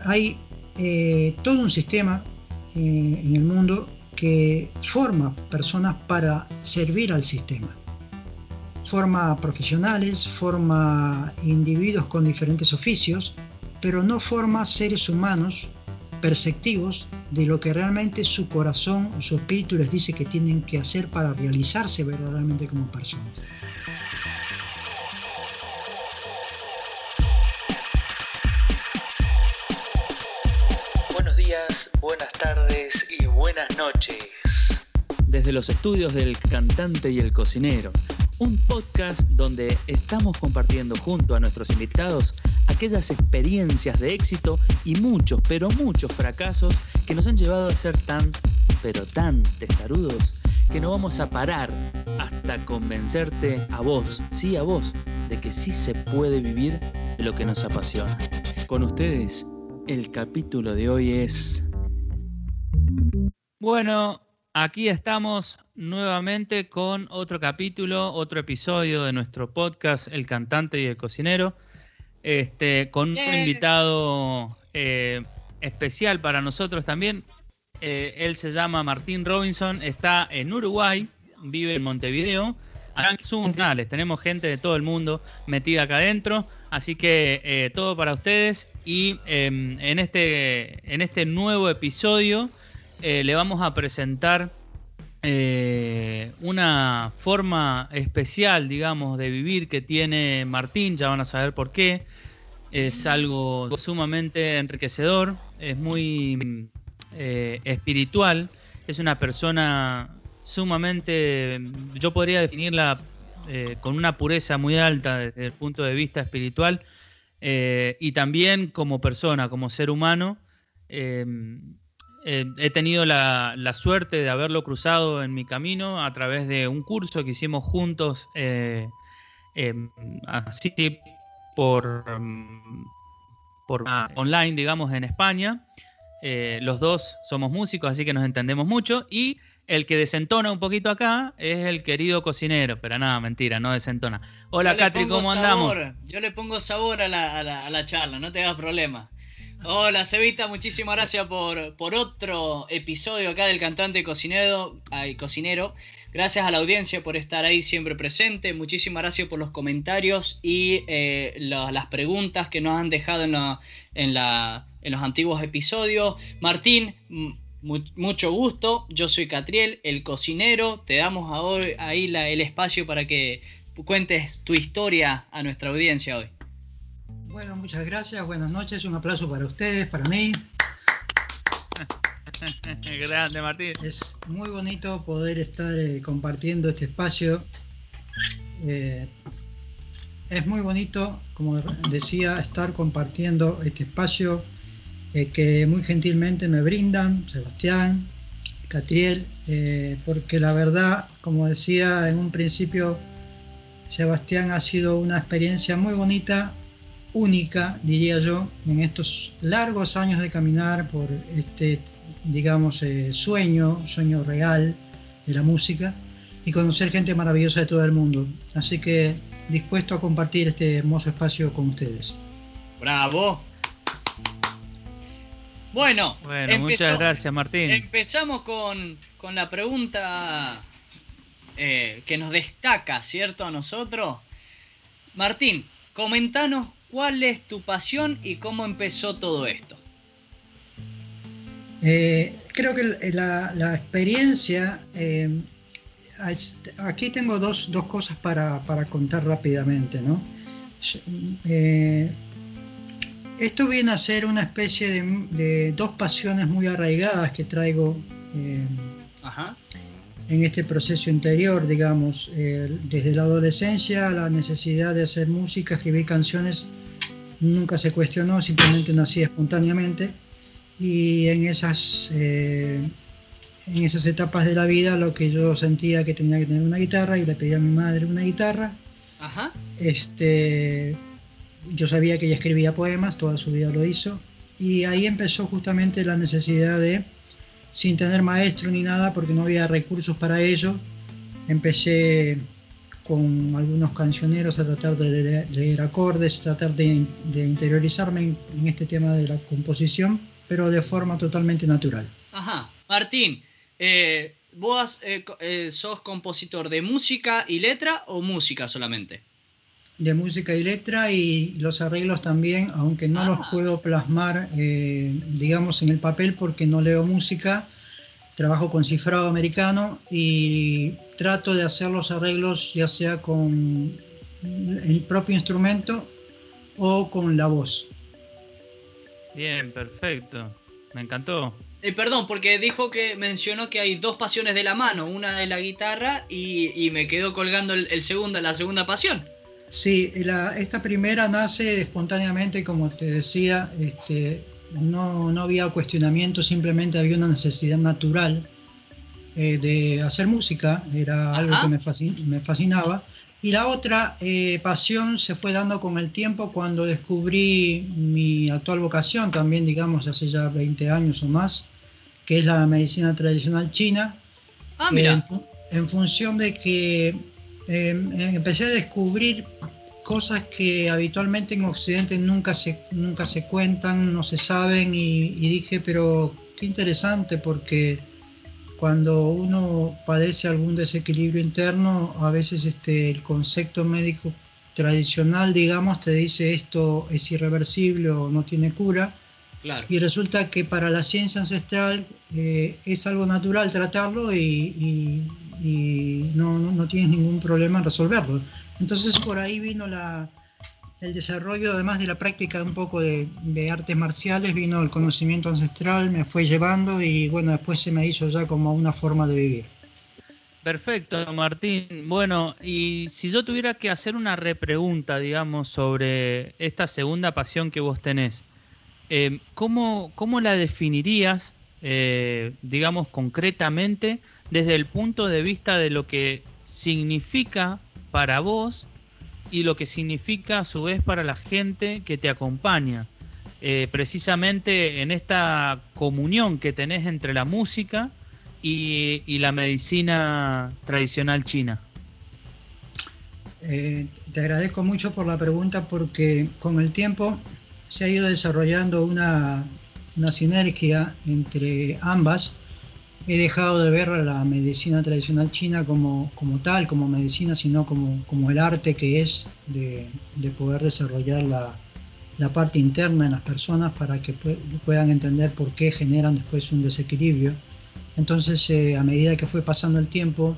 hay eh, todo un sistema eh, en el mundo que forma personas para servir al sistema. Forma profesionales, forma individuos con diferentes oficios, pero no forma seres humanos perceptivos de lo que realmente su corazón, su espíritu les dice que tienen que hacer para realizarse verdaderamente como personas. Buenas noches. Desde los estudios del cantante y el cocinero un podcast donde estamos compartiendo junto a nuestros invitados aquellas experiencias de éxito y muchos, pero muchos fracasos que nos han llevado a ser tan, pero tan testarudos que no vamos a parar hasta convencerte a vos, sí a vos, de que sí se puede vivir lo que nos apasiona. Con ustedes, el capítulo de hoy es... Bueno, Aquí estamos nuevamente con otro capítulo, otro episodio de nuestro podcast El cantante y el cocinero, este, con un invitado eh, especial para nosotros también. Eh, él se llama Martín Robinson, está en Uruguay, vive en Montevideo. Acá canales, tenemos gente de todo el mundo metida acá adentro, así que eh, todo para ustedes. Y em, en, este, en este nuevo episodio eh, le vamos a presentar eh, una forma especial, digamos, de vivir que tiene Martín, ya van a saber por qué. Es algo sumamente enriquecedor, es muy eh, espiritual, es una persona sumamente, yo podría definirla con una pureza muy alta desde el punto de vista espiritual y también como persona, como ser humano. Eh, he tenido la, suerte de haberlo cruzado en mi camino a través de un curso que hicimos juntos, eh, em, así por, em, por online, digamos, en España. Eh, los dos somos músicos, así que nos entendemos mucho. Y el que desentona un poquito acá es el querido cocinero, pero nada, mentira, no desentona. Hola, Catri, ¿cómo andamos? Yo le pongo sabor a la, a la charla, no te hagas problema. Hola, Cevita, muchísimas gracias por, por otro episodio acá del cantante cocinero, ay, cocinero. Gracias a la audiencia por estar ahí siempre presente. Muchísimas gracias por los comentarios y eh, las preguntas que nos han dejado en, en, la, en los antiguos episodios. Martín, mucho gusto. Yo soy Catriel, el cocinero. Te damos ahora ahí el espacio para que cuentes tu historia a nuestra audiencia hoy. Bueno, muchas gracias, buenas noches, un aplauso para ustedes, para mí. Grande, Martín. Es muy bonito poder estar eh, compartiendo este espacio. Eh, es muy bonito, como decía, estar compartiendo este espacio eh, que muy gentilmente me brindan Sebastián, Catriel, porque la verdad, como decía en un principio, Sebastián ha sido una experiencia muy bonita única, diría yo, en estos largos años de caminar por este, digamos, eh, sueño, sueño real de la música y conocer gente maravillosa de todo el mundo. Así que dispuesto a compartir este hermoso espacio con ustedes. ¡Bravo! Bueno, muchas gracias Martín. Empezamos con, la pregunta eh, que nos destaca, ¿cierto? A nosotros. Martín, comentanos ¿Cuál es tu pasión y cómo empezó todo esto? Eh, creo que la, experiencia, eh, aquí tengo dos, cosas para, contar rápidamente, ¿no? Eh, esto viene a ser una especie de, dos pasiones muy arraigadas que traigo en este proceso interior, digamos, desde la adolescencia, la necesidad de hacer música, escribir canciones, nunca se cuestionó, simplemente nacía espontáneamente. Y en esas, eh, en esas etapas de la vida, lo que yo sentía que tenía que tener una guitarra y le pedí a mi madre una guitarra. Este, yo sabía que ella escribía poemas, toda su vida lo hizo. Y ahí empezó justamente la necesidad de sin tener maestro ni nada, porque no había recursos para ello. Empecé con algunos cancioneros a tratar de leer, acordes, tratar de, interiorizarme en, este tema de la composición, pero de forma totalmente natural. Ajá. Martín, eh, ¿vos eh, eh, sos compositor de música y letra o música solamente? De música y letra y los arreglos también, aunque no los ah. puedo plasmar, digamos, en el papel porque no leo música, trabajo con cifrado americano y trato de hacer los arreglos ya sea con el propio instrumento o con la voz. Bien, perfecto. Me encantó. Eh, perdón, porque dijo que mencionó que hay dos pasiones de la mano, una de la guitarra y, me quedó colgando el, la segunda pasión. Sí, esta primera nace espontáneamente, como te decía, este, no, no había cuestionamiento, simplemente había una necesidad natural eh, de hacer música, era algo que me, me, fascinaba. Y la otra eh, pasión se fue dando con el tiempo cuando descubrí mi actual vocación, también digamos hace ya 20 años o más, que es la medicina tradicional china. Ah, mira. en, función de que em, empecé a descubrir cosas que habitualmente en Occidente nunca se, nunca se cuentan, no se saben y, dije, pero qué interesante porque cuando uno padece algún desequilibrio interno, a veces este, el concepto médico tradicional, digamos, te dice esto es irreversible o no tiene cura. Y resulta que para la ciencia ancestral eh, es algo natural tratarlo y, no, no, tienes ningún problema en resolverlo. Entonces por ahí vino la, el desarrollo, además de la práctica un poco de, artes marciales, vino el conocimiento ancestral, me fue llevando y bueno, después se me hizo ya como una forma de vivir. Perfecto, Martín. Bueno, y si yo tuviera que hacer una repregunta, digamos, sobre esta segunda pasión que vos tenés, eh, ¿cómo, la definirías, eh, digamos, concretamente desde el punto de vista de lo que significa para vos y lo que significa a su vez para la gente que te acompaña. Eh, precisamente en esta comunión que tenés entre la música y, la medicina tradicional china. Eh, te agradezco mucho por la pregunta porque con el tiempo se ha ido desarrollando una, una sinergia entre ambas he dejado de ver la medicina tradicional china como, como tal, como medicina, sino como, como el arte que es de, poder desarrollar la, parte interna en las personas para que puedan entender por qué generan después un desequilibrio. Entonces, eh, a medida que fue pasando el tiempo,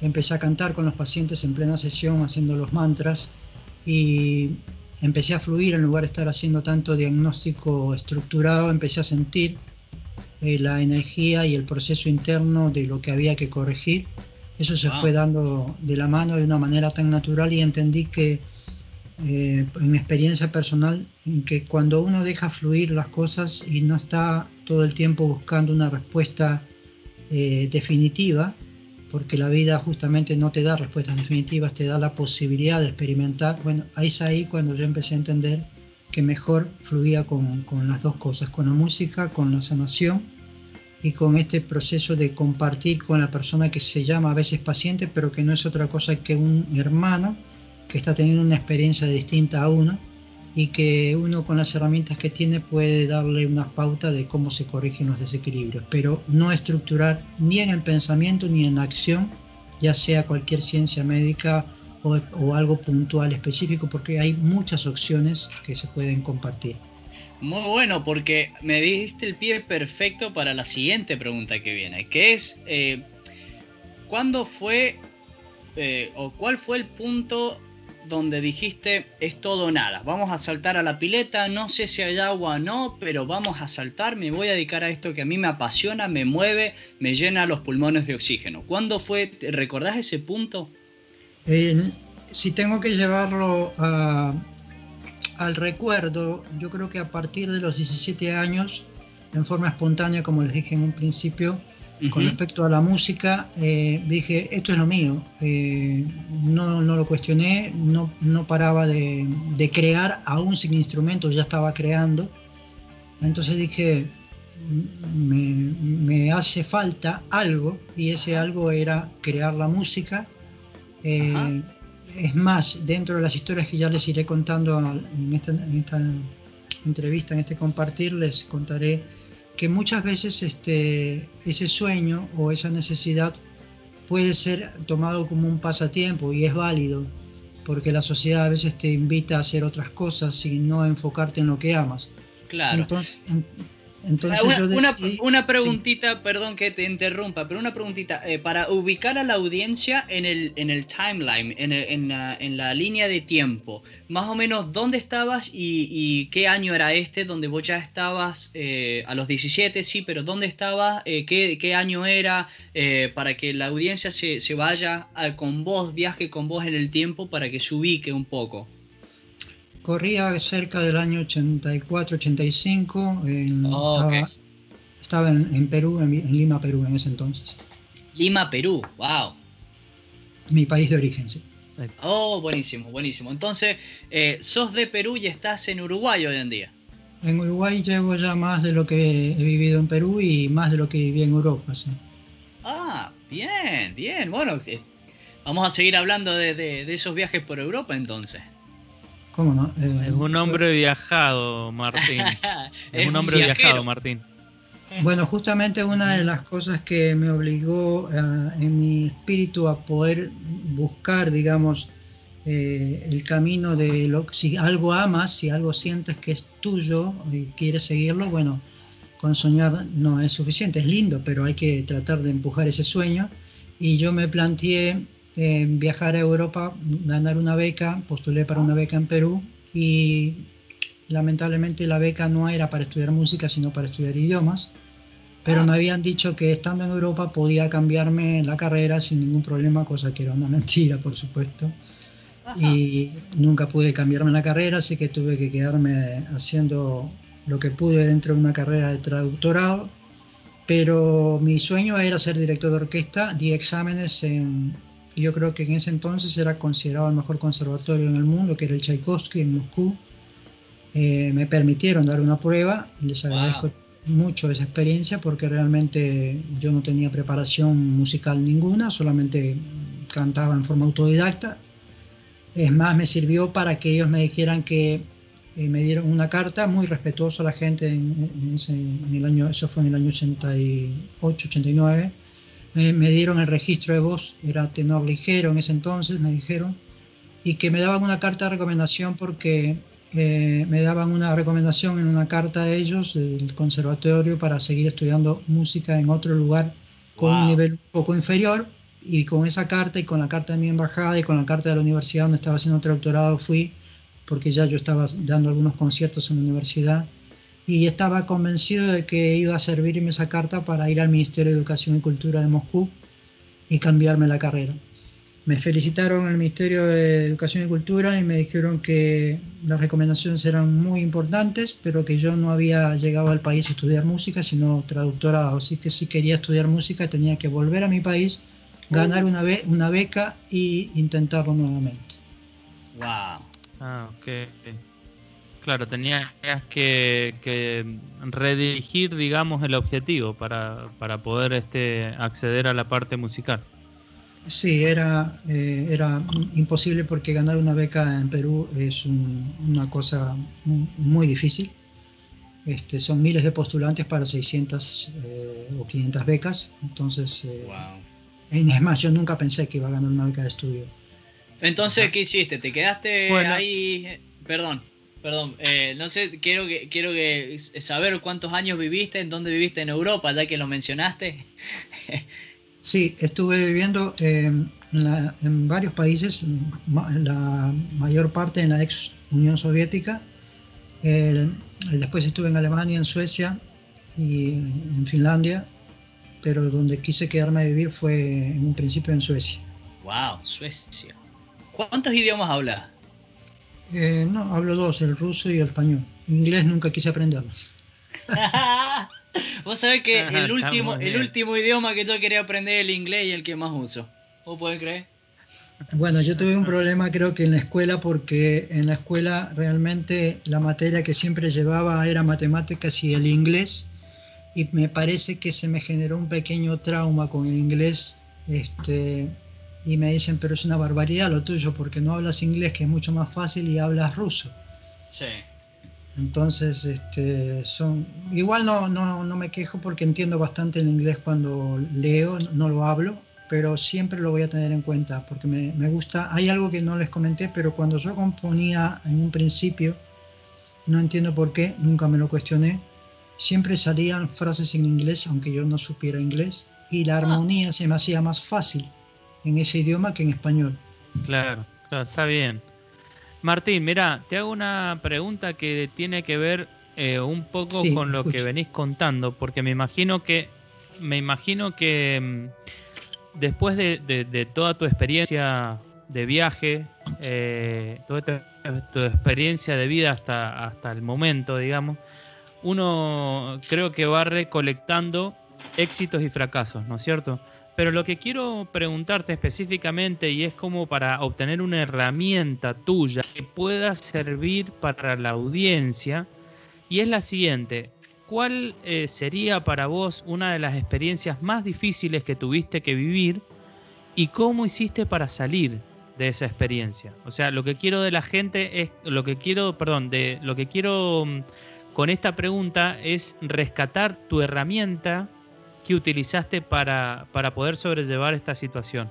empecé a cantar con los pacientes en plena sesión haciendo los mantras y empecé a fluir en lugar de estar haciendo tanto diagnóstico estructurado, empecé a sentir eh, la energía y el proceso interno de lo que había que corregir. Eso se fue dando de la mano de una manera tan natural y entendí que eh, en mi experiencia personal, en que cuando uno deja fluir las cosas y no está todo el tiempo buscando una respuesta eh, definitiva, porque la vida justamente no te da respuestas definitivas, te da la posibilidad de experimentar. Bueno, ahí es ahí cuando yo empecé a entender que mejor fluía con, las dos cosas, con la música, con la sanación y con este proceso de compartir con la persona que se llama a veces paciente, pero que no es otra cosa que un hermano que está teniendo una experiencia distinta a uno y que uno con las herramientas que tiene puede darle una pauta de cómo se corrigen los desequilibrios, pero no estructurar ni en el pensamiento ni en la acción, ya sea cualquier ciencia médica o, algo puntual específico porque hay muchas opciones que se pueden compartir. Muy bueno, porque me diste el pie perfecto para la siguiente pregunta que viene, que es, eh, ¿cuándo fue eh, o cuál fue el punto donde dijiste es todo o nada? Vamos a saltar a la pileta, no sé si hay agua o no, pero vamos a saltar, me voy a dedicar a esto que a mí me apasiona, me mueve, me llena los pulmones de oxígeno. ¿Cuándo fue, recordás ese punto? si tengo que llevarlo al recuerdo, yo creo que a partir de los 17 años, en forma espontánea, como les dije en un principio, con respecto a la música, eh, dije, esto es lo mío. Eh, no, lo cuestioné, no, no paraba de, crear, aún sin instrumentos, ya estaba creando. Entonces dije, me, me hace falta algo, y ese algo era crear la música Eh, es más, dentro de las historias que ya les iré contando en esta, entrevista, en este compartir, les contaré que muchas veces este, ese sueño o esa necesidad puede ser tomado como un pasatiempo y es válido, porque la sociedad a veces te invita a hacer otras cosas y no enfocarte en lo que amas. Claro. Entonces, entonces una, una, preguntita, perdón que te interrumpa, pero una preguntita, eh, para ubicar a la audiencia en el, en el timeline, en, en, la, en, la, línea de tiempo, más o menos dónde estabas y, qué año era este, donde vos ya estabas eh, a los 17, sí, pero dónde estabas, eh, qué, qué, año era, para que la audiencia se, se vaya con vos, viaje con vos en el tiempo para que se ubique un poco corría cerca del año 84-85. estaba, en, Perú, en, Lima, Perú en ese entonces. Lima, Perú, wow. Mi país de origen, sí. Oh, buenísimo, buenísimo. Entonces, eh, sos de Perú y estás en Uruguay hoy en día. En Uruguay llevo ya más de lo que he vivido en Perú y más de lo que viví en Europa, sí. Ah, bien, bien. Bueno, eh, vamos a seguir hablando de esos viajes por Europa entonces. Eh, es un hombre viajado, Martín. es, un hombre viajado, Martín. Bueno, justamente una de las cosas que me obligó eh, en mi espíritu a poder buscar, digamos, eh, el camino de lo si algo amas, si algo sientes que es tuyo y quieres seguirlo, bueno, con soñar no es suficiente, es lindo, pero hay que tratar de empujar ese sueño. Y yo me planteé viajar a Europa, ganar una beca, postulé para una beca en Perú y lamentablemente la beca no era para estudiar música, sino para estudiar idiomas. Pero ah. me habían dicho que estando en Europa podía cambiarme la carrera sin ningún problema, cosa que era una mentira, por supuesto. Y nunca pude cambiarme la carrera, así que tuve que quedarme haciendo lo que pude dentro de una carrera de traductorado. Pero mi sueño era ser director de orquesta, di exámenes en, yo creo que en ese entonces era considerado el mejor conservatorio en el mundo, que era el Tchaikovsky en Moscú. Eh, me permitieron dar una prueba, les agradezco mucho esa experiencia porque realmente yo no tenía preparación musical ninguna, solamente cantaba en forma autodidacta. Es más, me sirvió para que ellos me dijeran que eh, me dieron una carta muy respetuosa a la gente en, en el año, eso fue en el año 88, 89 me, dieron el registro de voz, era tenor ligero en ese entonces, me dijeron, y que me daban una carta de recomendación porque eh, me daban una recomendación en una carta de ellos, del conservatorio, para seguir estudiando música en otro lugar con un nivel un poco inferior. Y con esa carta y con la carta de mi embajada y con la carta de la universidad donde estaba haciendo otro doctorado fui, porque ya yo estaba dando algunos conciertos en la universidad y estaba convencido de que iba a servirme esa carta para ir al Ministerio de Educación y Cultura de Moscú y cambiarme la carrera. Me felicitaron al Ministerio de Educación y Cultura y me dijeron que las recomendaciones eran muy importantes, pero que yo no había llegado al país a estudiar música, sino traductorado. Así que si quería estudiar música tenía que volver a mi país, ganar una, una beca y intentarlo nuevamente. ¡Wow! Ah, ok. Claro, tenías que, redirigir, digamos, el objetivo para, poder este, acceder a la parte musical. Sí, era, eh, era imposible porque ganar una beca en Perú es una cosa muy difícil. Este, son miles de postulantes para 600 eh, o 500 becas. Entonces, eh, es más, yo nunca pensé que iba a ganar una beca de estudio. Entonces, ¿qué hiciste? ¿Te quedaste ahí? Perdón. Perdón, eh, no sé, quiero que quiero que saber cuántos años viviste, en dónde viviste en Europa, ya que lo mencionaste. sí, estuve viviendo eh, en, varios países, la mayor parte en la ex Unión Soviética. después estuve en Alemania, en Suecia y en Finlandia, pero donde quise quedarme a vivir fue en un principio en Suecia. Wow, Suecia. ¿Cuántos idiomas hablas? Eh, no, hablo dos, el ruso y el español. Inglés nunca quise aprenderlo. Vos sabés que el último, el último idioma que yo quería aprender es el inglés y el que más uso. ¿Vos podés creer? Bueno, yo tuve un problema creo que en la escuela porque en la escuela realmente la materia que siempre llevaba era matemáticas y el inglés y me parece que se me generó un pequeño trauma con el inglés este, y me dicen, pero es una barbaridad lo tuyo porque no hablas inglés, que es mucho más fácil, y hablas ruso. Sí. Entonces, este, son, igual no, no, no me quejo porque entiendo bastante el inglés cuando leo, no lo hablo, pero siempre lo voy a tener en cuenta porque me, me, gusta. Hay algo que no les comenté, pero cuando yo componía en un principio, no entiendo por qué, nunca me lo cuestioné, siempre salían frases en inglés, aunque yo no supiera inglés, y la ah. armonía se me hacía más fácil en ese idioma que en español. Claro, claro está bien. Martín, mira, te hago una pregunta que tiene que ver eh, un poco con lo que venís contando, porque me imagino que, me imagino que mm, después de, toda tu experiencia de viaje, eh, toda tu, experiencia de vida hasta, hasta el momento, digamos, uno creo que va recolectando éxitos y fracasos, ¿no es cierto? Pero lo que quiero preguntarte específicamente y es como para obtener una herramienta tuya que pueda servir para la audiencia y es la siguiente. ¿Cuál eh, sería para vos una de las experiencias más difíciles que tuviste que vivir y cómo hiciste para salir de esa experiencia? O sea, lo que quiero de la gente es lo que quiero, perdón, de lo que quiero mm, con esta pregunta es rescatar tu herramienta que utilizaste para, poder sobrellevar esta situación.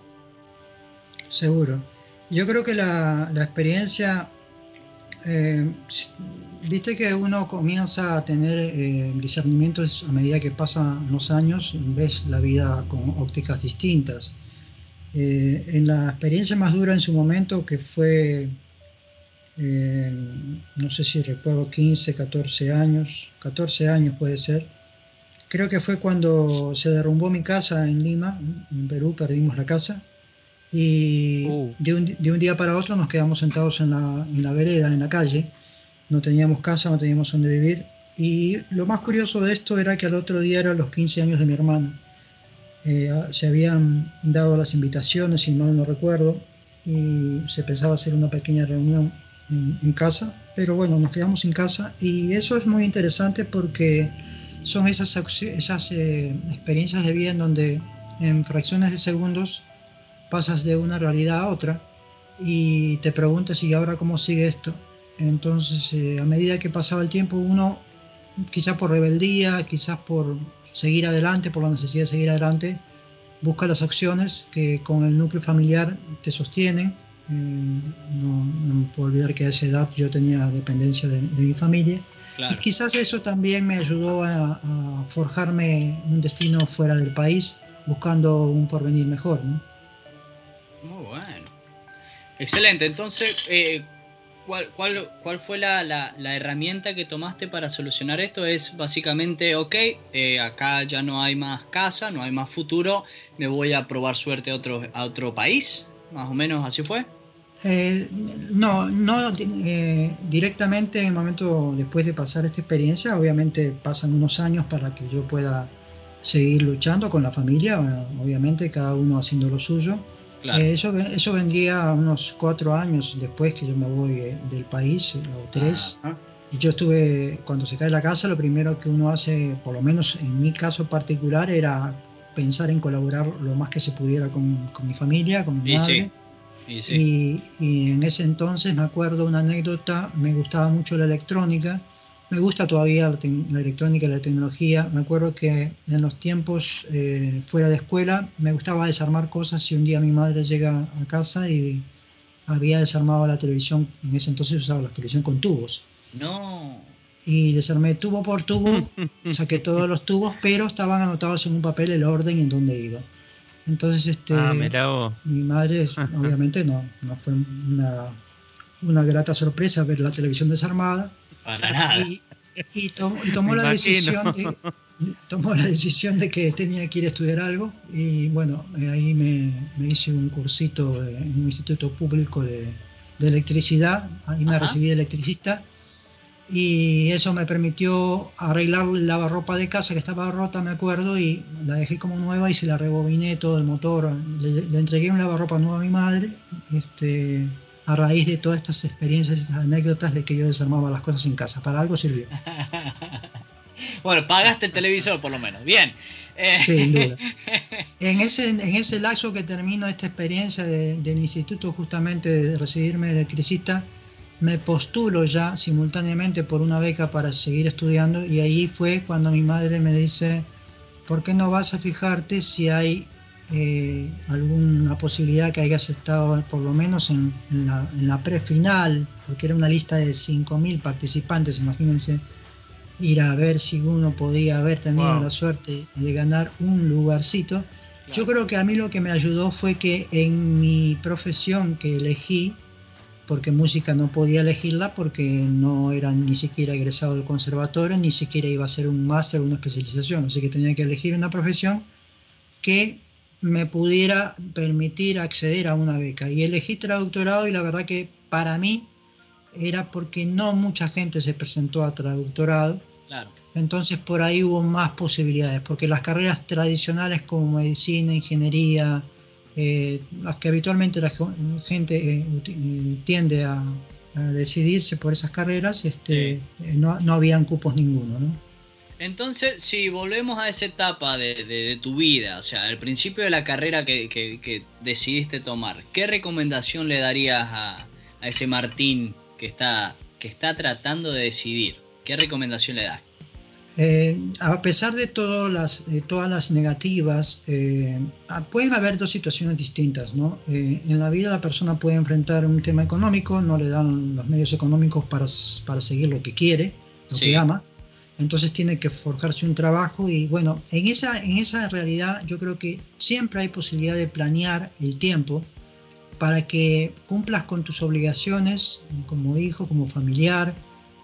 Seguro. Yo creo que la, experiencia, eh, viste que uno comienza a tener eh, discernimientos a medida que pasan los años, ves la vida con ópticas distintas. Eh, en la experiencia más dura en su momento, que fue, no sé si recuerdo, 15, 14 años, 14 años puede ser, Creo que fue cuando se derrumbó mi casa en Lima, en Perú, perdimos la casa. Y uh. de, un, día para otro nos quedamos sentados en la, en la vereda, en la calle. No teníamos casa, no teníamos dónde vivir. Y lo más curioso de esto era que al otro día eran los 15 años de mi hermano. Eh, se habían dado las invitaciones, si mal no recuerdo, y se pensaba hacer una pequeña reunión en, en, casa, pero bueno, nos quedamos sin casa y eso es muy interesante porque son esas, esas eh, experiencias de vida en donde en fracciones de segundos pasas de una realidad a otra y te preguntas y ahora cómo sigue esto. Entonces, eh, a medida que pasaba el tiempo, uno, quizás por rebeldía, quizás por seguir adelante, por la necesidad de seguir adelante, busca las acciones que con el núcleo familiar te sostienen. Eh, no, no, puedo olvidar que a esa edad yo tenía dependencia de mi familia y quizás eso también me ayudó a, forjarme un destino fuera del país, buscando un porvenir mejor. Muy bueno. Excelente. Entonces, eh, ¿cuál, cuál, cuál, fue la, la, herramienta que tomaste para solucionar esto? Es básicamente, ok, eh, acá ya no hay más casa, no hay más futuro, me voy a probar suerte a otro, a otro país. Más o menos así fue. Eh, no, no eh, directamente en el momento después de pasar esta experiencia, obviamente pasan unos años para que yo pueda seguir luchando con la familia, obviamente cada uno haciendo lo suyo. Eh, eso, eso vendría unos cuatro años después que yo me voy del país, o tres. Y yo estuve, cuando se cae la casa, lo primero que uno hace, por lo menos en mi caso particular, era pensar en colaborar lo más que se pudiera con, mi familia, con mi madre. Y, en ese entonces me acuerdo una anécdota, me gustaba mucho la electrónica, me gusta todavía la, electrónica y la tecnología. Me acuerdo que en los tiempos eh, fuera de escuela me gustaba desarmar cosas y un día mi madre llega a casa y había desarmado la televisión, en ese entonces usaba la televisión con tubos. No. Y desarmé tubo por tubo, saqué todos los tubos, pero estaban anotados en un papel el orden en donde iba. Entonces, este, ah, mi madre, obviamente, no, no fue una, una, grata sorpresa ver la televisión desarmada. Para nada. Y, tomó la decisión de, tomó la decisión de que tenía que ir a estudiar algo. Y bueno, ahí me, me hice un cursito en un instituto público de, de electricidad, ahí me recibí de electricista y eso me permitió arreglar la lavarropa de casa que estaba rota, me acuerdo, y la dejé como nueva y se la rebobiné todo el motor. Le, entregué un lavarropa nuevo a mi madre, este, a raíz de todas estas experiencias, estas anécdotas de que yo desarmaba las cosas en casa. Para algo sirvió. bueno, pagaste el televisor por lo menos. Bien. Sin duda. en ese, en ese lapso que termino esta experiencia del instituto justamente de recibirme de electricista, me postulo ya simultáneamente por una beca para seguir estudiando y ahí fue cuando mi madre me dice, ¿por qué no vas a fijarte si hay eh, alguna posibilidad que hayas estado por lo menos en, la, en la pre-final? Porque era una lista de 5.000 participantes, imagínense ir a ver si uno podía haber tenido la suerte de ganar un lugarcito. Yo creo que a mí lo que me ayudó fue que en mi profesión que elegí, porque música no podía elegirla porque no era ni siquiera egresado del conservatorio, ni siquiera iba a hacer un máster o una especialización, así que tenía que elegir una profesión que me pudiera permitir acceder a una beca. Y elegí traductorado y la verdad que para mí era porque no mucha gente se presentó a traductorado. Entonces por ahí hubo más posibilidades, porque las carreras tradicionales como medicina, ingeniería, eh, las que habitualmente la gente eh, tiende a, decidirse por esas carreras, este, eh, no, no, habían cupos ninguno. ¿no? Entonces, si volvemos a esa etapa de, tu vida, o sea, al principio de la carrera que, decidiste tomar, ¿qué recomendación le darías a, a ese Martín que está, que está tratando de decidir? ¿Qué recomendación le das? Eh, a pesar de todas las, todas las negativas, eh, pueden haber dos situaciones distintas. ¿no? Eh, en la vida la persona puede enfrentar un tema económico, no le dan los medios económicos para, para seguir lo que quiere, lo que ama. Entonces tiene que forjarse un trabajo y bueno, en esa, en esa realidad yo creo que siempre hay posibilidad de planear el tiempo para que cumplas con tus obligaciones como hijo, como familiar,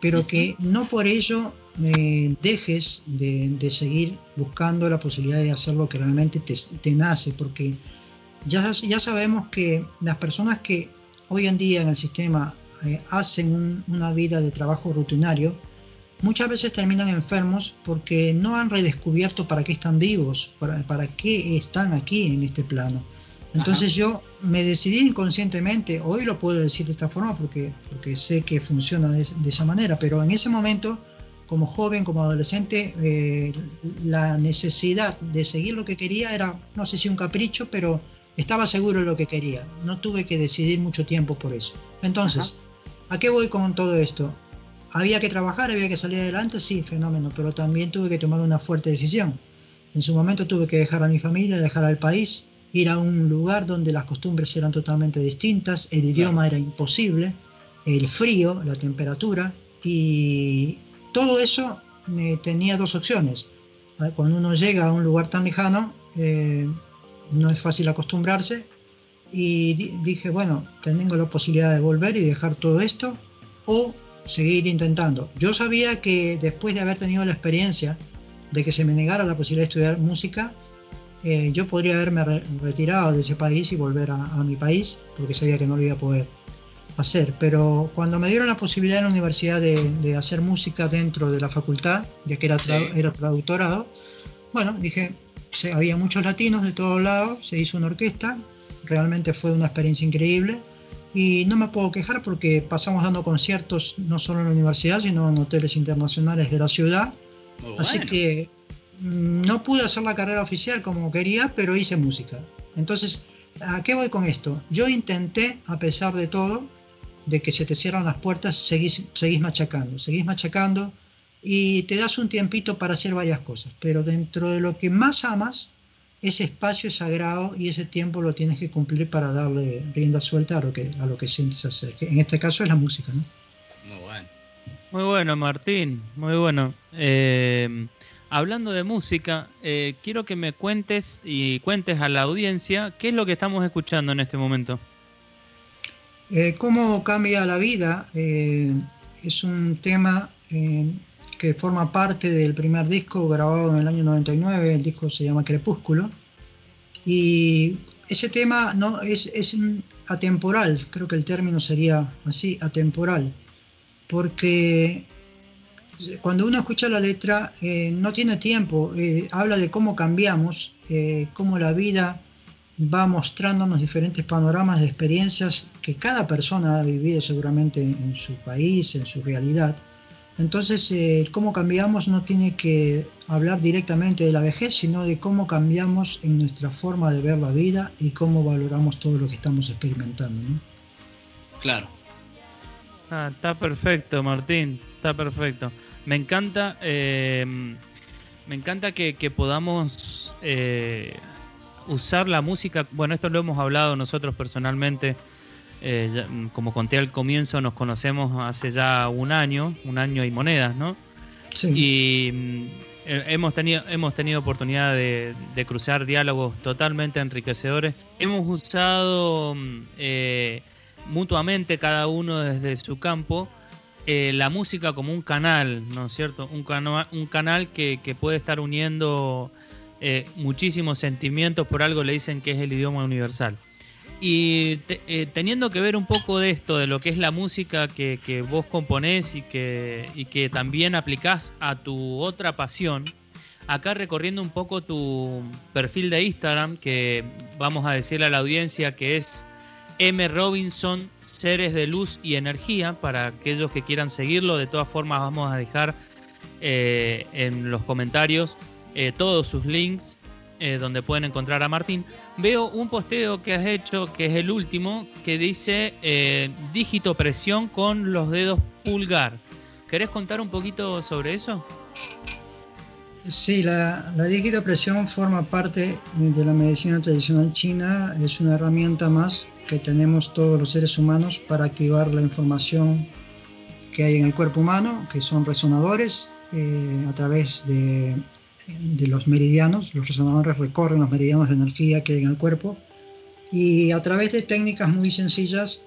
pero que no por ello eh, dejes de, seguir buscando la posibilidad de hacer lo que realmente te, nace, porque ya, ya sabemos que las personas que hoy en día en el sistema eh, hacen una vida de trabajo rutinario, muchas veces terminan enfermos porque no han redescubierto para qué están vivos, para, para qué están aquí en este plano. Entonces yo me decidí inconscientemente, hoy lo puedo decir de esta forma porque, porque sé que funciona de, esa manera, pero en ese momento, como joven, como adolescente, eh, la necesidad de seguir lo que quería era, no sé si un capricho, pero estaba seguro de lo que quería. No tuve que decidir mucho tiempo por eso. Entonces, ¿a qué voy con todo esto? Había que trabajar, había que salir adelante, sí, fenómeno, pero también tuve que tomar una fuerte decisión. En su momento tuve que dejar a mi familia, dejar al país, ir a un lugar donde las costumbres eran totalmente distintas, el idioma era imposible, el frío, la temperatura y todo eso me tenía dos opciones. Cuando uno llega a un lugar tan lejano, eh, no es fácil acostumbrarse y dije, bueno, tengo la posibilidad de volver y dejar todo esto o seguir intentando. Yo sabía que después de haber tenido la experiencia de que se me negara la posibilidad de estudiar música, eh, yo podría haberme retirado de ese país y volver a, mi país, porque sabía que no lo iba a poder hacer. Pero cuando me dieron la posibilidad en la universidad de, hacer música dentro de la facultad, ya que era, era traductorado, bueno, dije, había muchos latinos de todos lados, se hizo una orquesta, realmente fue una experiencia increíble. Y no me puedo quejar porque pasamos dando conciertos no solo en la universidad, sino en hoteles internacionales de la ciudad. Así que no pude hacer la carrera oficial como quería, pero hice música. Entonces, ¿a qué voy con esto? Yo intenté, a pesar de todo, de que se te cierran las puertas, seguís, seguís machacando, seguís machacando y te das un tiempito para hacer varias cosas, pero dentro de lo que más amas, ese espacio es sagrado y ese tiempo lo tienes que cumplir para darle rienda suelta a lo que, a lo que sientes hacer, que en este caso es la música, ¿no? Muy bueno. Muy bueno, Martín, muy bueno. Eh, hablando de música, eh, quiero que me cuentes y cuentes a la audiencia qué es lo que estamos escuchando en este momento. Eh, ¿Cómo cambia la vida? Eh, es un tema que forma parte del primer disco grabado en el año 99, el disco se llama Crepúsculo, y ese tema no es, es atemporal, creo que el término sería así, atemporal, porque cuando uno escucha la letra eh, no tiene tiempo, eh, habla de cómo cambiamos, eh, cómo la vida va mostrándonos diferentes panoramas de experiencias que cada persona ha vivido seguramente en su país, en su realidad. Entonces, eh, cómo cambiamos no tiene que hablar directamente de la vejez, sino de cómo cambiamos en nuestra forma de ver la vida y cómo valoramos todo lo que estamos experimentando. ¿no? Claro. Ah, está perfecto, Martín, está perfecto. Me encanta, eh, me encanta que, podamos eh, usar la música. Bueno, esto lo hemos hablado nosotros personalmente eh, mm, como conté al comienzo, nos conocemos hace ya un año, un año y monedas, ¿no? Sí. Y mm, hemos, tenido, hemos tenido oportunidad de, cruzar diálogos totalmente enriquecedores. Hemos usado mm, mutuamente, cada uno desde su campo, la música como un canal, ¿no es cierto? Un, un canal que, que, puede estar uniendo muchísimos sentimientos, por algo le dicen que es el idioma universal. Y eh, teniendo que ver un poco de esto, de lo que es la música que, vos componés y que, y que también aplicás a tu otra pasión, acá recorriendo un poco tu perfil de Instagram, que vamos a decirle a la audiencia que es M. Robinson, Seres de Luz y Energía, para aquellos que quieran seguirlo. De todas formas, vamos a dejar eh, en los comentarios eh, todos sus links eh, donde pueden encontrar a Martín, veo un posteo que has hecho, que es el último, que dice dígito presión con los dedos pulgar. ¿Querés contar un poquito sobre eso? Sí, la, la dígito presión forma parte de la medicina tradicional china, es una herramienta más que tenemos todos los seres humanos para activar la información que hay en el cuerpo humano, que son resonadores, eh, a través de los meridianos, los resonadores recorren los meridianos de energía que hay en el cuerpo. Y a través de técnicas muy sencillas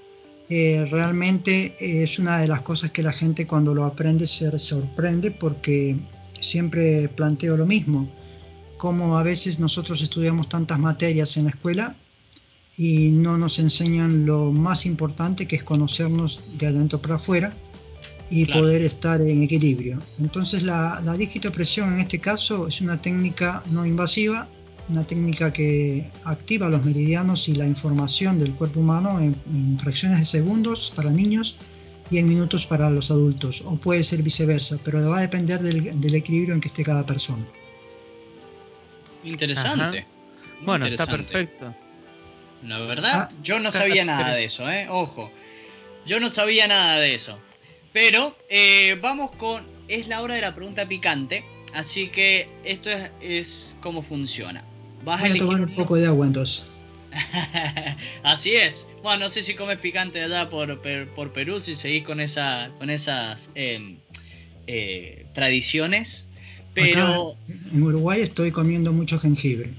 eh, realmente es una de las cosas que la gente cuando lo aprende se sorprende porque siempre planteo lo mismo, como a veces nosotros estudiamos tantas materias en la escuela y no nos enseñan lo más importante que es conocernos de adentro para afuera y poder estar en equilibrio. Entonces la, la digitopresión en este caso es una técnica no invasiva, una técnica que activa los meridianos y la información del cuerpo humano en, fracciones de segundos para niños y en minutos para los adultos, o puede ser viceversa, pero va a depender del, equilibrio en que esté cada persona. Interesante. Bueno, está perfecto. La verdad, ah, yo no sabía nada de eso, ¿eh? Ojo. Yo no sabía nada de eso. Pero eh, vamos con. Es la hora de la pregunta picante. Así que esto es, es cómo funciona. Vas Voy a, tomar un poco de agua entonces. así es. Bueno, no sé si comes picante allá por, por Perú, si seguís con, esa, con esas em, eh, tradiciones. Pero. en Uruguay estoy comiendo mucho jengibre.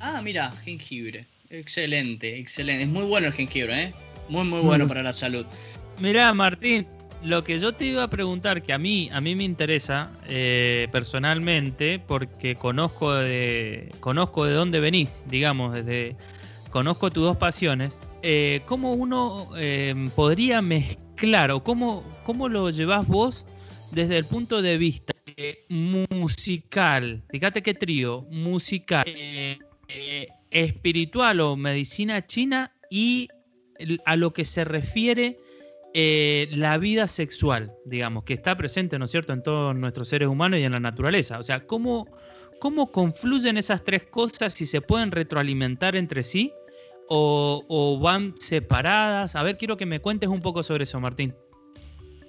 Ah, mira, jengibre. Excelente, excelente. Es muy bueno el jengibre, ¿eh? Muy, muy bueno para la salud. Mira, Martín, lo que yo te iba a preguntar, que a mí, a mí me interesa eh, personalmente, porque conozco de, conozco de dónde venís, digamos, desde, conozco tus dos pasiones, eh, ¿cómo uno eh, podría mezclar o cómo, cómo lo llevas vos desde el punto de vista musical? Fíjate qué trío, musical, espiritual o medicina china y a lo que se refiere eh, la vida sexual, digamos, que está presente, ¿no es cierto?, en todos nuestros seres humanos y en la naturaleza. O sea, ¿cómo, cómo confluyen esas tres cosas si se pueden retroalimentar entre sí o, van separadas? A ver, quiero que me cuentes un poco sobre eso, Martín.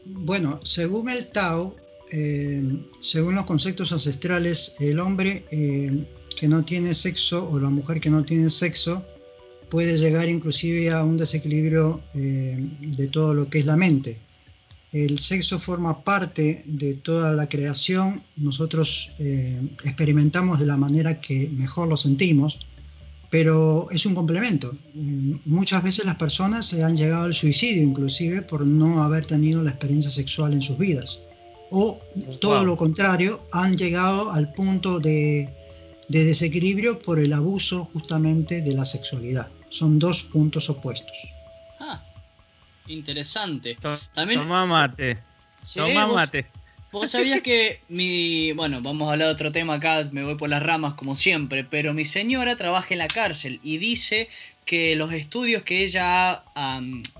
Bueno, según el Tao, eh, según los conceptos ancestrales, el hombre eh, que no tiene sexo o la mujer que no tiene sexo puede llegar inclusive a un desequilibrio eh, de todo lo que es la mente. El sexo forma parte de toda la creación, nosotros eh, experimentamos de la manera que mejor lo sentimos, pero es un complemento. Mm, muchas veces las personas se han llegado al suicidio inclusive por no haber tenido la experiencia sexual en sus vidas. O todo lo contrario, han llegado al punto de desequilibrio por el abuso justamente de la sexualidad son dos puntos opuestos. Ah, interesante. También, Toma mate. Toma mate. Vos sabías que mi. Bueno, vamos a hablar de otro tema acá, me voy por las ramas como siempre, pero mi señora trabaja en la cárcel y dice que los estudios que ella.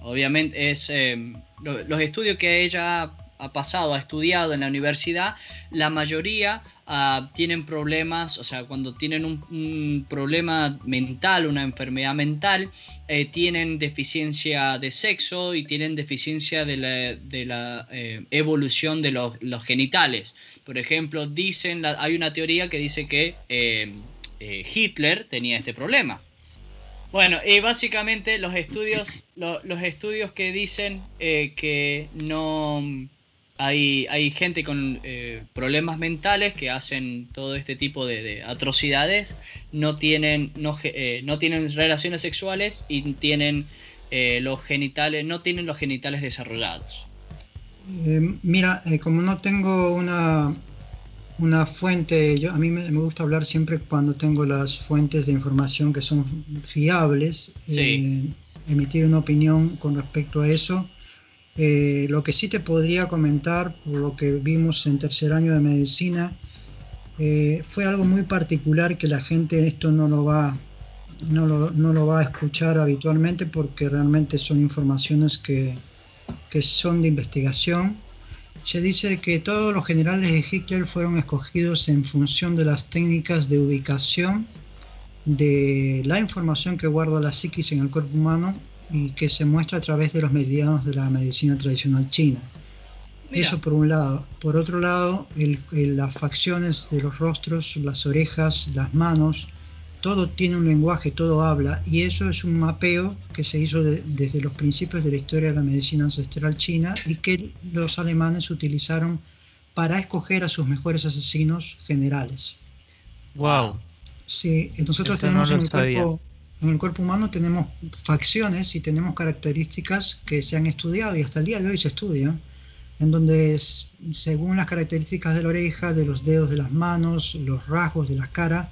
obviamente, es. Em, los estudios que ella ha pasado, ha estudiado en la universidad, la mayoría ah, tienen problemas, o sea, cuando tienen un, problema mental, una enfermedad mental, eh, tienen deficiencia de sexo y tienen deficiencia de la, eh, evolución de los, genitales. Por ejemplo, dicen, hay una teoría que dice que eh, Hitler tenía este problema. Bueno, y básicamente los estudios, los estudios que dicen que no hay, hay gente con eh, problemas mentales que hacen todo este tipo de, atrocidades, no tienen, no, eh, no, tienen relaciones sexuales y tienen los genitales, no tienen los genitales desarrollados. mira, como no tengo una una fuente, yo, a mí me, gusta hablar siempre cuando tengo las fuentes de información que son fiables, eh, emitir una opinión con respecto a eso. Eh, lo que sí te podría comentar, por lo que vimos en tercer año de medicina, eh, fue algo muy particular que la gente esto no lo va no lo, no lo va a escuchar habitualmente porque realmente son informaciones que, que son de investigación. Se dice que todos los generales de Hitler fueron escogidos en función de las técnicas de ubicación de la información que guarda la psiquis en el cuerpo humano que se muestra a través de los meridianos de la medicina tradicional china. Eso por un lado. Por otro lado, las facciones de los rostros, las orejas, las manos, todo tiene un lenguaje, todo habla, y eso es un mapeo que se hizo desde los principios de la historia de la medicina ancestral china y que los alemanes utilizaron para escoger a sus mejores asesinos generales. Wow. Sí, nosotros tenemos en el, cuerpo, en el cuerpo humano tenemos facciones y tenemos características que se han estudiado y hasta el día de hoy se estudian, en donde según las características de la oreja, de los dedos de las manos, los rasgos de la cara,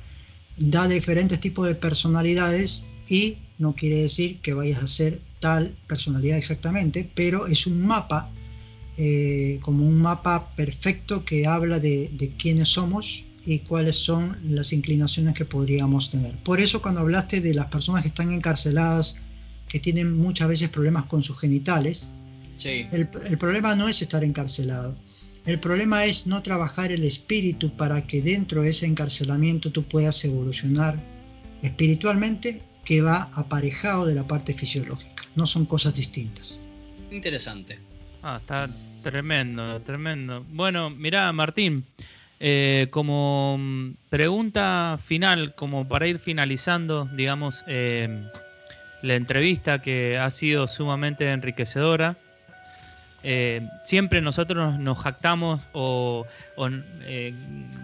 da diferentes tipos de personalidades y no quiere decir que vayas a ser tal personalidad exactamente, pero es un mapa, eh, como un mapa perfecto que habla de, quiénes somos y cuáles son las inclinaciones que podríamos tener. Por eso cuando hablaste de las personas que están encarceladas, que tienen muchas veces problemas con sus genitales, el, el problema no es estar encarcelado, el problema es no trabajar el espíritu para que dentro de ese encarcelamiento tú puedas evolucionar espiritualmente que va aparejado de la parte fisiológica. No son cosas distintas. Interesante. Ah, está tremendo, tremendo. Bueno, mira, Martín, eh, como mm, pregunta final, como para ir finalizando, digamos, eh, la entrevista que ha sido sumamente enriquecedora. Eh, siempre nosotros nos jactamos o, eh,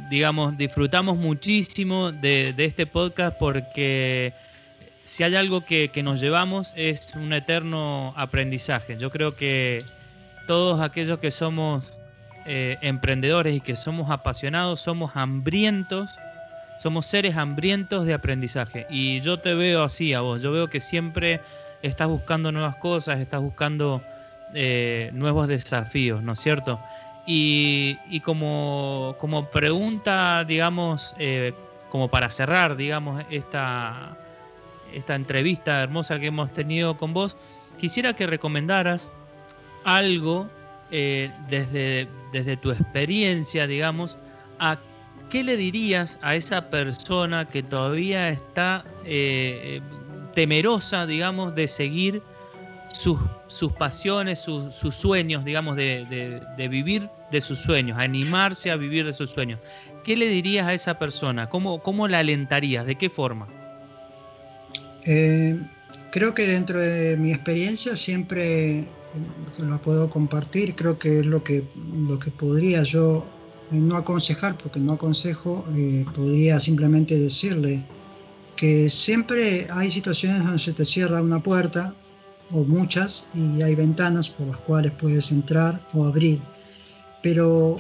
digamos, disfrutamos muchísimo de, este podcast porque si hay algo que, nos llevamos es un eterno aprendizaje. Yo creo que todos aquellos que somos eh, emprendedores y que somos apasionados, somos hambrientos, somos seres hambrientos de aprendizaje. Y yo te veo así a vos, yo veo que siempre estás buscando nuevas cosas, estás buscando eh, nuevos desafíos, ¿no es cierto? Y, como, como, pregunta, digamos, eh, como para cerrar, digamos, esta, esta entrevista hermosa que hemos tenido con vos, quisiera que recomendaras algo desde, desde tu experiencia, digamos, a qué le dirías a esa persona que todavía está temerosa, digamos, de seguir sus, sus pasiones, sus, sueños, digamos, de, vivir de sus sueños, animarse a vivir de sus sueños. ¿Qué le dirías a esa persona? ¿Cómo, cómo la alentarías? ¿De qué forma? Eh, creo que dentro de mi experiencia siempre lo puedo compartir, creo que es lo que, lo que podría yo eh, no aconsejar, porque no aconsejo, eh, podría simplemente decirle que siempre hay situaciones donde se te cierra una puerta o muchas y hay ventanas por las cuales puedes entrar o abrir. Pero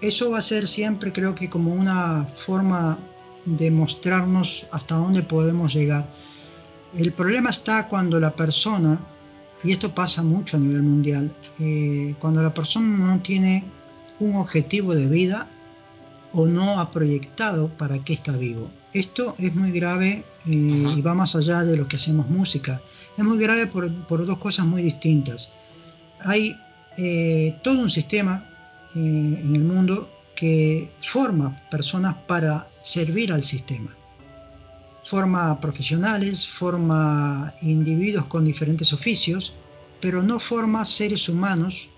eso va a ser siempre creo que como una forma de mostrarnos hasta dónde podemos llegar. El problema está cuando la persona, y esto pasa mucho a nivel mundial, eh, cuando la persona no tiene un objetivo de vida o no ha proyectado para qué está vivo. Esto es muy grave eh, y va más allá de lo que hacemos música. Es muy grave por, dos cosas muy distintas. Hay eh, todo un sistema en el mundo que forma personas para servir al sistema. Forma profesionales, forma individuos con diferentes oficios, pero no forma seres humanos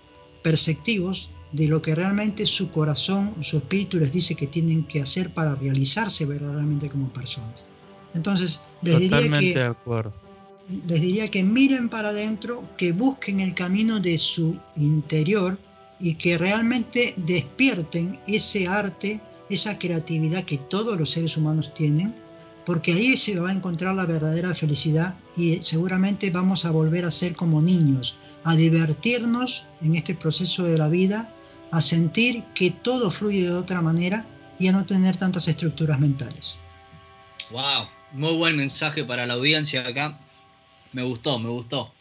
perceptivos de lo que realmente su corazón, su espíritu les dice que tienen que hacer para realizarse verdaderamente como personas. Entonces, les diría que les diría que miren para adentro, que busquen el camino de su interior y que realmente despierten ese arte, esa creatividad que todos los seres humanos tienen, porque ahí se va a encontrar la verdadera felicidad y seguramente vamos a volver a ser como niños, a divertirnos en este proceso de la vida, a sentir que todo fluye de otra manera y a no tener tantas estructuras mentales. Wow, muy buen mensaje para la audiencia acá. Me gustó, me gustó.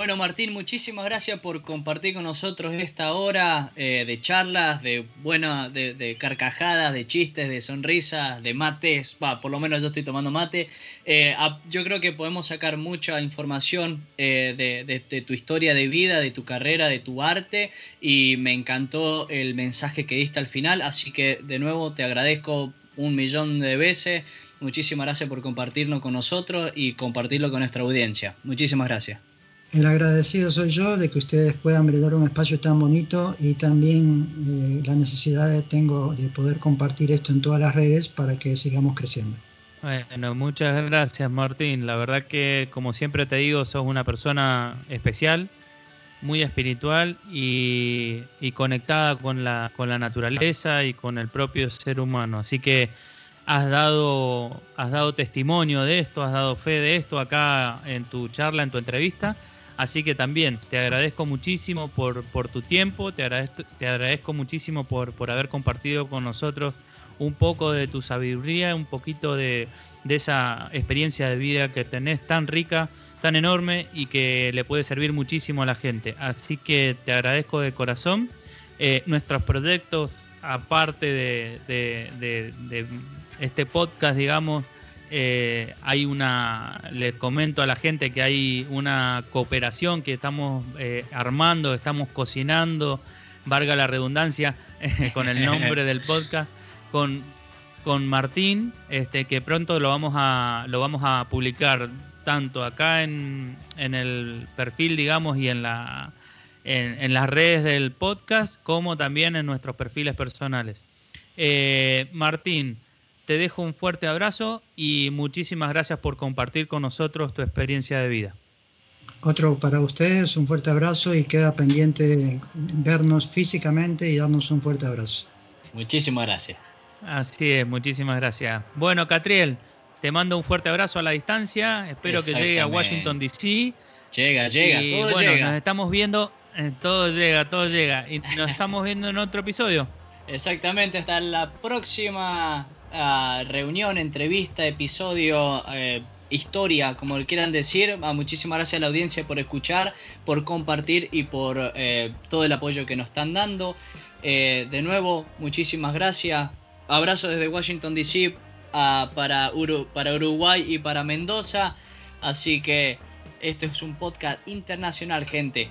Bueno, Martín, muchísimas gracias por compartir con nosotros esta hora eh, de charlas, de buena, de, carcajadas, de chistes, de sonrisas, de mates. Va, por lo menos yo estoy tomando mate. Eh, yo creo que podemos sacar mucha información eh, de, de, tu historia de vida, de tu carrera, de tu arte. Y me encantó el mensaje que diste al final. Así que de nuevo te agradezco un millón de veces. Muchísimas gracias por compartirlo con nosotros y compartirlo con nuestra audiencia. Muchísimas gracias. El agradecido soy yo de que ustedes puedan brindar un espacio tan bonito y también eh, la necesidad tengo de poder compartir esto en todas las redes para que sigamos creciendo. Bueno, muchas gracias Martín. La verdad que como siempre te digo, sos una persona especial, muy espiritual y, y conectada con la, con la naturaleza y con el propio ser humano. Así que has dado, has dado testimonio de esto, has dado fe de esto acá en tu charla, en tu entrevista. Así que también te agradezco muchísimo por, por tu tiempo, te agradezco, te agradezco muchísimo por, por haber compartido con nosotros un poco de tu sabiduría, un poquito de, de esa experiencia de vida que tenés tan rica, tan enorme y que le puede servir muchísimo a la gente. Así que te agradezco de corazón. Eh, nuestros proyectos, aparte de este podcast, digamos, eh, hay una, le comento a la gente que hay una cooperación que estamos eh, armando, estamos cocinando, valga la redundancia, con el nombre del podcast, con, con Martín, este, que pronto lo vamos a, lo vamos a publicar tanto acá en, en el perfil, digamos, y en la en, las redes del podcast, como también en nuestros perfiles personales. Eh, Martín, te dejo un fuerte abrazo y muchísimas gracias por compartir con nosotros tu experiencia de vida. Otro para ustedes, un fuerte abrazo y queda pendiente vernos físicamente y darnos un fuerte abrazo. Muchísimas gracias. Así es, muchísimas gracias. Bueno, Catriel, te mando un fuerte abrazo a la distancia. Espero que llegue a Washington DC. Llega, llega, y, bueno, Nos estamos viendo, eh, todo llega, todo llega. Y nos estamos viendo en otro episodio. Exactamente, hasta la próxima reunión, entrevista, episodio, eh, historia, como quieran decir. Ah, muchísimas gracias a la audiencia por escuchar, por compartir y por eh, todo el apoyo que nos están dando. Eh, de nuevo, muchísimas gracias. Abrazo desde Washington DC para, para Uruguay y para Mendoza. Así que este es un podcast internacional, gente.